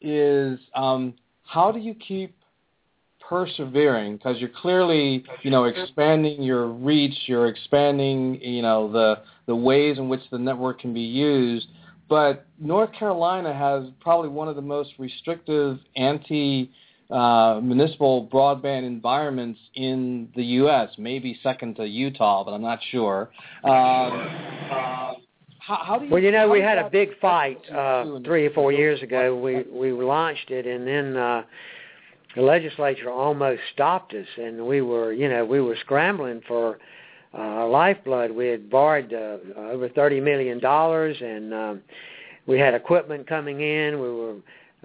is um, how do you keep persevering? Because you're clearly, you know, expanding your reach, you're expanding, you know, the the ways in which the network can be used. But North Carolina has probably one of the most restrictive anti uh, municipal broadband environments in the U.S. Maybe second to Utah, but I'm not sure. Um, uh, how, how do you? Well, you know, we had a big fight uh, three or four years ago. We we launched it, and then uh, the legislature almost stopped us, and we were, you know, we were scrambling for uh, our lifeblood. We had borrowed uh, over thirty million dollars, and um, we had equipment coming in. We were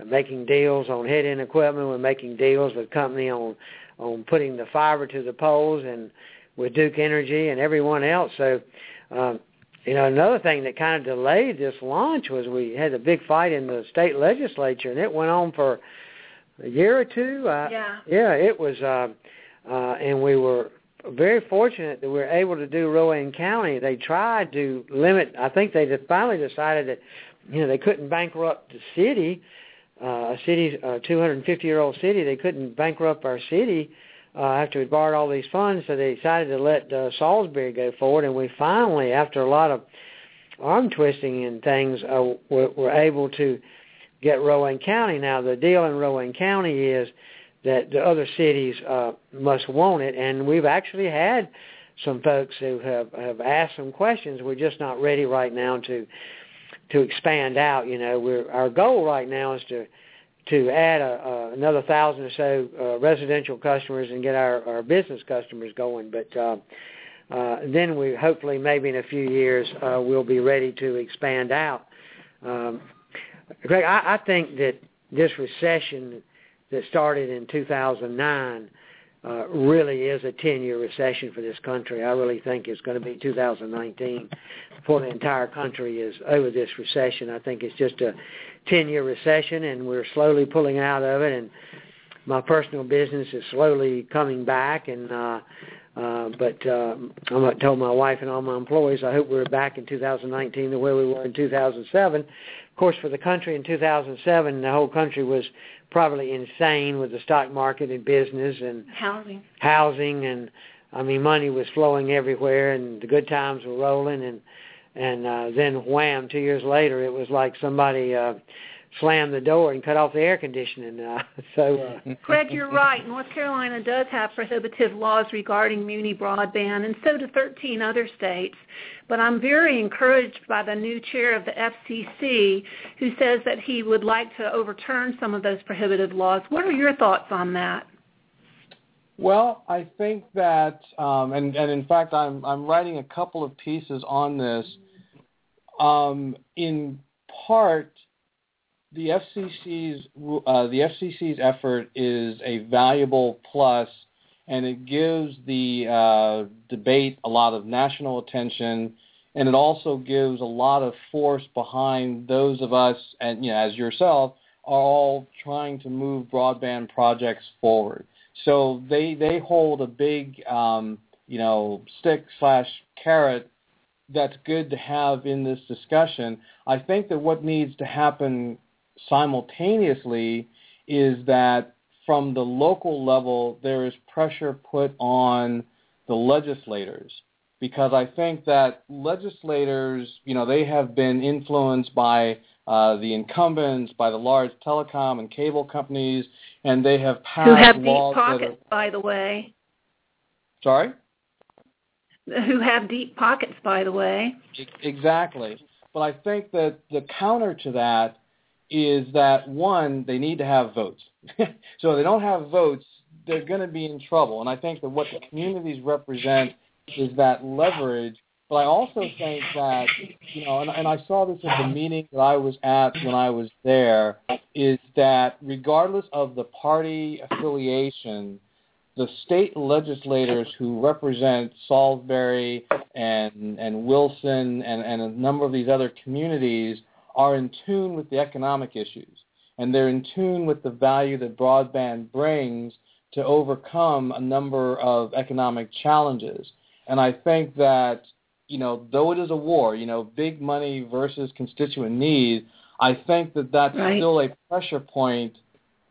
making deals on head-end equipment. We're making deals with company on on putting the fiber to the poles, and with Duke Energy and everyone else. So. Um, you know, another thing that kind of delayed this launch was we had a big fight in the state legislature, and it went on for a year or two. Uh, Yeah. Yeah, it was, uh, uh, and we were very fortunate that we were able to do Rowan County. They tried to limit. I think they finally decided that, you know, they couldn't bankrupt the city, uh, a city, a 250 year old city. They couldn't bankrupt our city uh, after we borrowed all these funds, so they decided to let uh, Salisbury go forward, and we finally, after a lot of arm twisting and things, uh, were, were able to get Rowan County. Now, the deal in Rowan County is that the other cities uh, must want it, and we've actually had some folks who have have asked some questions. We're just not ready right now to to expand out. You know, we're our goal right now is to to add a, a, another thousand or so uh, residential customers and get our, our business customers going. But uh, uh, then we hopefully maybe in a few years uh, we'll be ready to expand out. Um, Greg, I, I think that this recession that started in 2009 uh, really is a 10-year recession for this country. I really think it's going to be 2019 before the entire country is over this recession. I think it's just a 10-year recession, and we're slowly pulling out of it. And my personal business is slowly coming back. And uh, uh, but uh, I told my wife and all my employees, I hope we're back in 2019 the way we were in 2007. Of course, for the country in 2007, the whole country was probably insane with the stock market and business and Housing. housing and I mean money was flowing everywhere and the good times were rolling and and uh then wham 2 years later it was like somebody uh slammed the door and cut off the air conditioning uh so uh Greg, you're right. North Carolina does have prohibitive laws regarding muni broadband, and so do 13 other states. But I'm very encouraged by the new chair of the FCC who says that he would like to overturn some of those prohibitive laws. What are your thoughts on that? Well, I think that, um, and, and in fact, I'm I'm writing a couple of pieces on this. Um, in part, the FCC's uh, the FCC's effort is a valuable plus, and it gives the uh, debate a lot of national attention, and it also gives a lot of force behind those of us, and you know, as yourself, are all trying to move broadband projects forward. So they they hold a big um, you know stick slash carrot that's good to have in this discussion. I think that what needs to happen simultaneously is that from the local level there is pressure put on the legislators because I think that legislators, you know, they have been influenced by uh, the incumbents, by the large telecom and cable companies, and they have passed Who have deep laws that pockets, are. by the way. Sorry. Who have deep pockets, by the way. Exactly. But I think that the counter to that is that one, they need to have votes. so if they don't have votes, they're going to be in trouble. And I think that what the communities represent is that leverage. But I also think that, you know, and, and I saw this at the meeting that I was at when I was there, is that regardless of the party affiliation, the state legislators who represent Salisbury and and Wilson and, and a number of these other communities are in tune with the economic issues and they're in tune with the value that broadband brings to overcome a number of economic challenges. And I think that, you know, though it is a war, you know, big money versus constituent need, I think that that's right. still a pressure point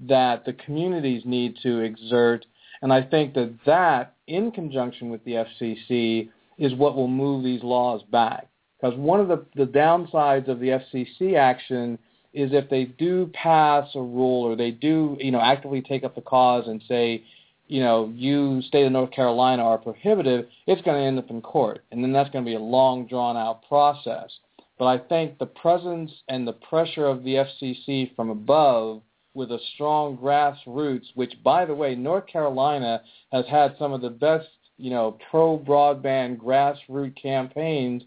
that the communities need to exert. And I think that that, in conjunction with the FCC, is what will move these laws back. Because one of the, the downsides of the FCC action is if they do pass a rule or they do, you know, actively take up the cause and say, you know, you, state of North Carolina, are prohibitive, it's going to end up in court. And then that's going to be a long, drawn-out process. But I think the presence and the pressure of the FCC from above with a strong grassroots, which, by the way, North Carolina has had some of the best, you know, pro-broadband grassroots campaigns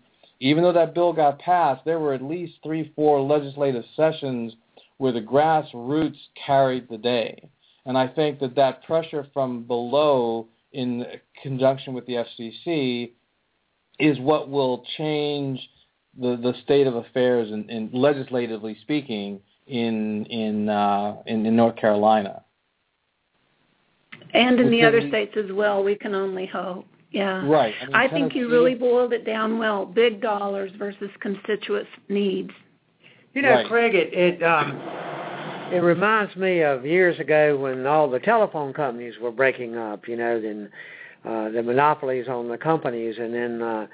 even though that bill got passed, there were at least three, four legislative sessions where the grassroots carried the day. And I think that that pressure from below in conjunction with the FCC is what will change the, the state of affairs in, in legislatively speaking in in, uh, in in North Carolina. And in the other states as well, we can only hope. Yeah. Right. I, mean, I think you really boiled it down well. Big dollars versus constituents needs. You know, right. Craig, it it um it reminds me of years ago when all the telephone companies were breaking up, you know, then uh the monopolies on the companies and then uh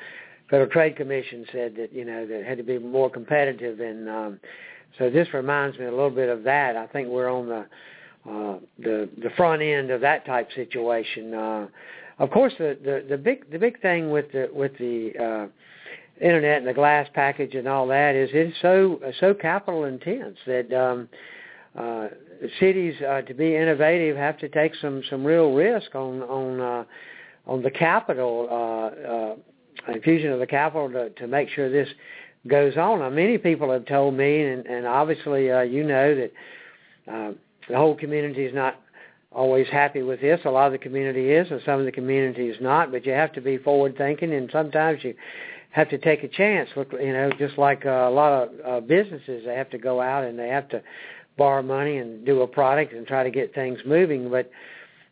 Federal Trade Commission said that, you know, that had to be more competitive and um so this reminds me a little bit of that. I think we're on the uh the the front end of that type situation. Uh of course, the, the the big the big thing with the with the uh, internet and the glass package and all that is it's so so capital intense that um, uh, cities uh, to be innovative have to take some some real risk on on uh, on the capital uh, uh, infusion of the capital to, to make sure this goes on. Now, many people have told me, and, and obviously uh, you know that uh, the whole community is not always happy with this. A lot of the community is, and some of the community is not. But you have to be forward thinking, and sometimes you have to take a chance. Look, you know, just like uh, a lot of uh, businesses, they have to go out and they have to borrow money and do a product and try to get things moving. But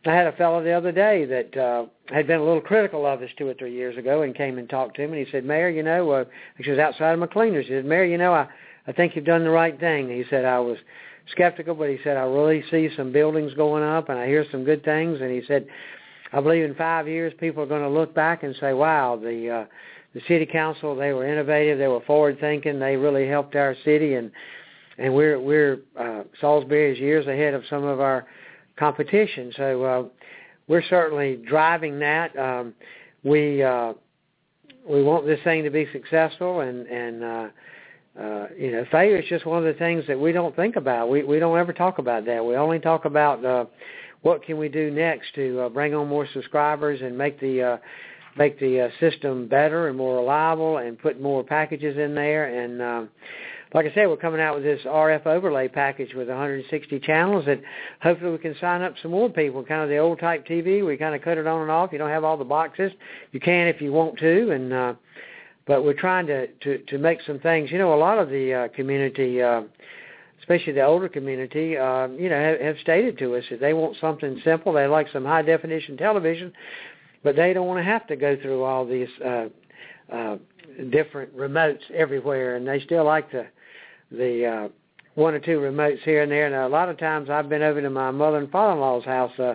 I had a fellow the other day that uh, had been a little critical of us two or three years ago, and came and talked to him, and he said, "Mayor, you know," uh, she was outside of McLeaners. He said, "Mayor, you know, I I think you've done the right thing." He said, "I was." Skeptical, but he said, I really see some buildings going up and I hear some good things. And he said, I believe in five years people are going to look back and say, wow, the uh, the city council they were innovative, they were forward thinking, they really helped our city, and and we're we're uh, Salisbury is years ahead of some of our competition. So uh, we're certainly driving that. Um, we uh, we want this thing to be successful, and and uh, uh, you know, failure is just one of the things that we don't think about. We we don't ever talk about that. We only talk about uh, what can we do next to uh, bring on more subscribers and make the uh, make the uh, system better and more reliable and put more packages in there. And uh, like I said, we're coming out with this RF overlay package with 160 channels that hopefully we can sign up some more people. Kind of the old type TV, we kind of cut it on and off. You don't have all the boxes. You can if you want to, and uh, but we're trying to to to make some things. You know, a lot of the uh, community, uh, especially the older community, uh, you know, have, have stated to us that they want something simple. They like some high definition television, but they don't want to have to go through all these uh, uh, different remotes everywhere, and they still like the the uh, one or two remotes here and there. And a lot of times I've been over to my mother and father-in-law's house, uh,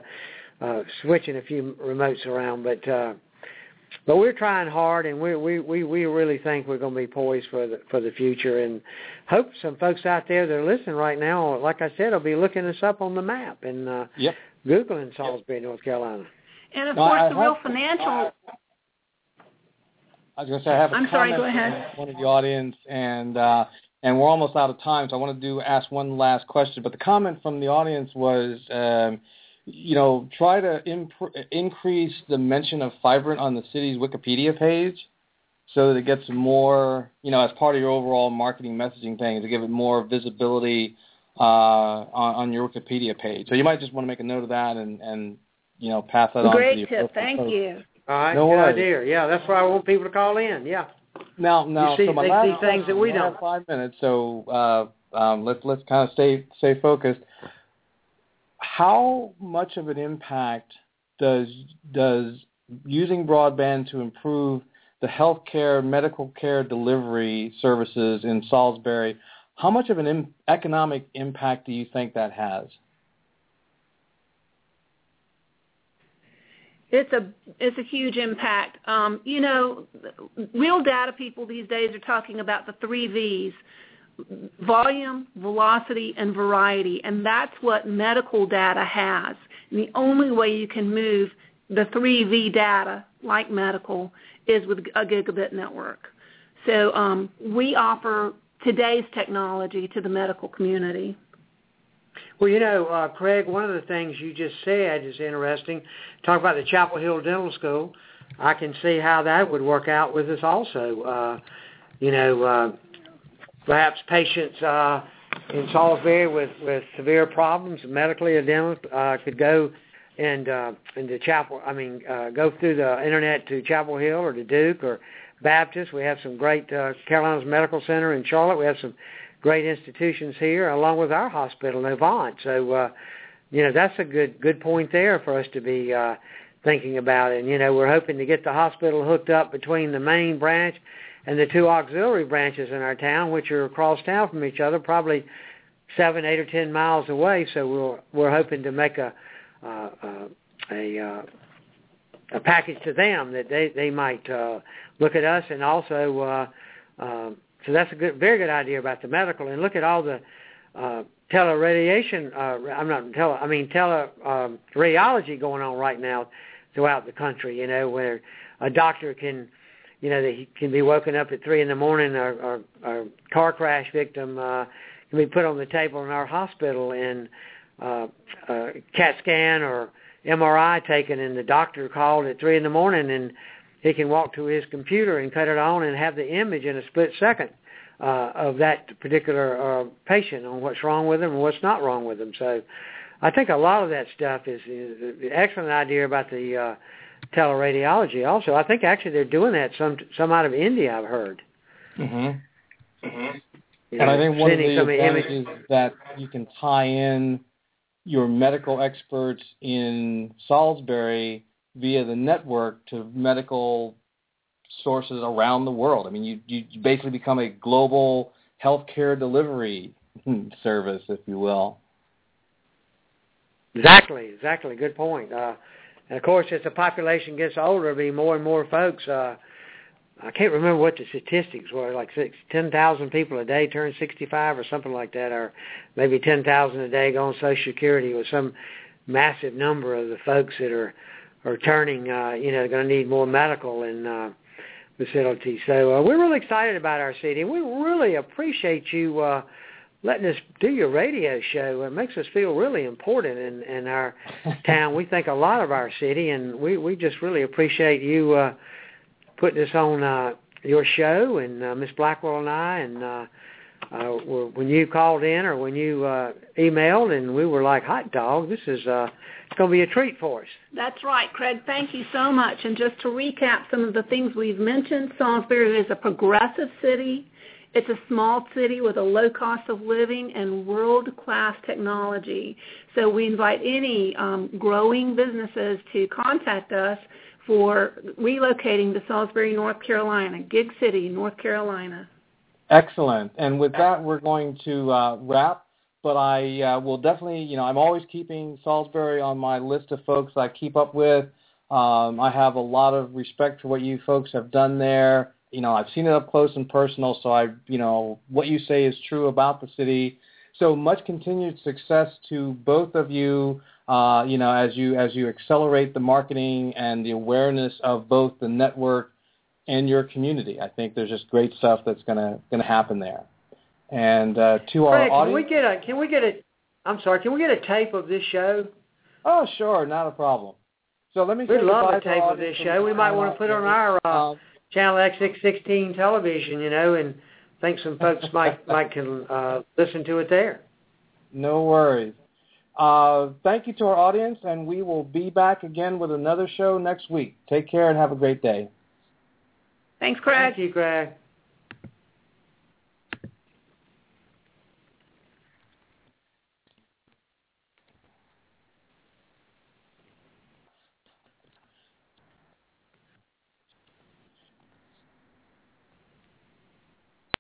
uh, switching a few remotes around, but. uh but we're trying hard, and we we we we really think we're going to be poised for the for the future, and hope some folks out there that are listening right now, like I said, will be looking us up on the map and uh, yep. googling Salisbury, yep. North Carolina. And of course, the real financial. I was going to say I have a I'm comment sorry, go ahead. from one of the audience, and uh, and we're almost out of time, so I want to do ask one last question. But the comment from the audience was. Um, you know, try to imp- increase the mention of Fibrant on the city's Wikipedia page so that it gets more, you know, as part of your overall marketing messaging thing to give it more visibility uh, on, on your Wikipedia page. So you might just want to make a note of that and, and you know, pass that Great on to the Great tip. Thank post. you. All right, No good worries. idea. Yeah, that's why I want people to call in. Yeah. Now, now, You see- so my they last see things that we don't. Five minutes, so uh, um, let's let's kind of stay stay focused. How much of an impact does does using broadband to improve the healthcare medical care delivery services in Salisbury? How much of an Im- economic impact do you think that has? It's a it's a huge impact. Um, you know, real data people these days are talking about the three V's: volume, velocity, and variety, and that's what medical data has. And the only way you can move the three V data, like medical, is with a gigabit network. So um, we offer today's technology to the medical community. Well, you know, uh, Craig, one of the things you just said is interesting. Talk about the Chapel Hill Dental School. I can see how that would work out with us also. Uh, you know, uh, perhaps patients uh, in Salisbury with, with severe problems medically dental uh, could go and uh, into Chapel. I mean, uh, go through the internet to Chapel Hill or to Duke or Baptist. We have some great uh, Carolinas Medical Center in Charlotte. We have some great institutions here, along with our hospital, Novant. So, uh, you know, that's a good good point there for us to be uh, thinking about. And you know, we're hoping to get the hospital hooked up between the main branch and the two auxiliary branches in our town, which are across town from each other, probably seven, eight, or ten miles away. So we're we're hoping to make a uh, uh, a uh, a package to them that they they might uh, look at us and also. Uh, uh, so that's a good, very good idea about the medical. And look at all the uh, teleradiation. Uh, I'm not tele. I mean tele um, radiology going on right now throughout the country. You know where a doctor can, you know, that he can be woken up at three in the morning or, or, or car crash victim uh, can be put on the table in our hospital and uh, uh, CAT scan or MRI taken, and the doctor called at three in the morning and he can walk to his computer and cut it on and have the image in a split second uh, of that particular uh, patient on what's wrong with them and what's not wrong with them. So I think a lot of that stuff is, is an excellent idea about the uh, teleradiology. Also, I think actually they're doing that some some out of India. I've heard. Mm-hmm. You And I think one of the advantages that you can tie in your medical experts in Salisbury via the network to medical sources around the world. I mean, you you basically become a global healthcare delivery service, if you will. Exactly, exactly. Good point. Uh, and of course, as the population gets older, there'll be more and more folks. Uh, I can't remember what the statistics were. Like six, ten thousand people a day turn sixty-five, or something like that, or maybe ten thousand a day go on Social Security, with some massive number of the folks that are are turning. Uh, you know, going to need more medical and uh, facilities. So uh, we're really excited about our city, we really appreciate you. Uh, letting us do your radio show. It makes us feel really important in, in our town. We think a lot of our city, and we, we just really appreciate you uh, putting us on uh, your show, and uh, Miss Blackwell and I, and uh, uh, when you called in or when you uh, emailed, and we were like, hot dog, this is uh, it's going to be a treat for us. That's right, Craig. Thank you so much. And just to recap some of the things we've mentioned, Salisbury is a progressive city. It's a small city with a low cost of living and world-class technology. So we invite any um, growing businesses to contact us for relocating to Salisbury, North Carolina, Gig City, North Carolina. Excellent. And with that, we're going to uh, wrap. But I uh, will definitely, you know, I'm always keeping Salisbury on my list of folks I keep up with. Um, I have a lot of respect for what you folks have done there. You know, I've seen it up close and personal, so I, you know, what you say is true about the city. So much continued success to both of you. Uh, you know, as you as you accelerate the marketing and the awareness of both the network and your community. I think there's just great stuff that's gonna gonna happen there. And uh, to our audience, can we get a can we get a I'm sorry, can we get a tape of this show? Oh, sure, not a problem. So let me. We'd love a tape of this show. We might want to put it on our uh, um, channel X616 television, you know, and think some folks might might can uh, listen to it there. No worries. Uh, thank you to our audience, and we will be back again with another show next week. Take care and have a great day. Thanks, Craig. Thank you, Craig.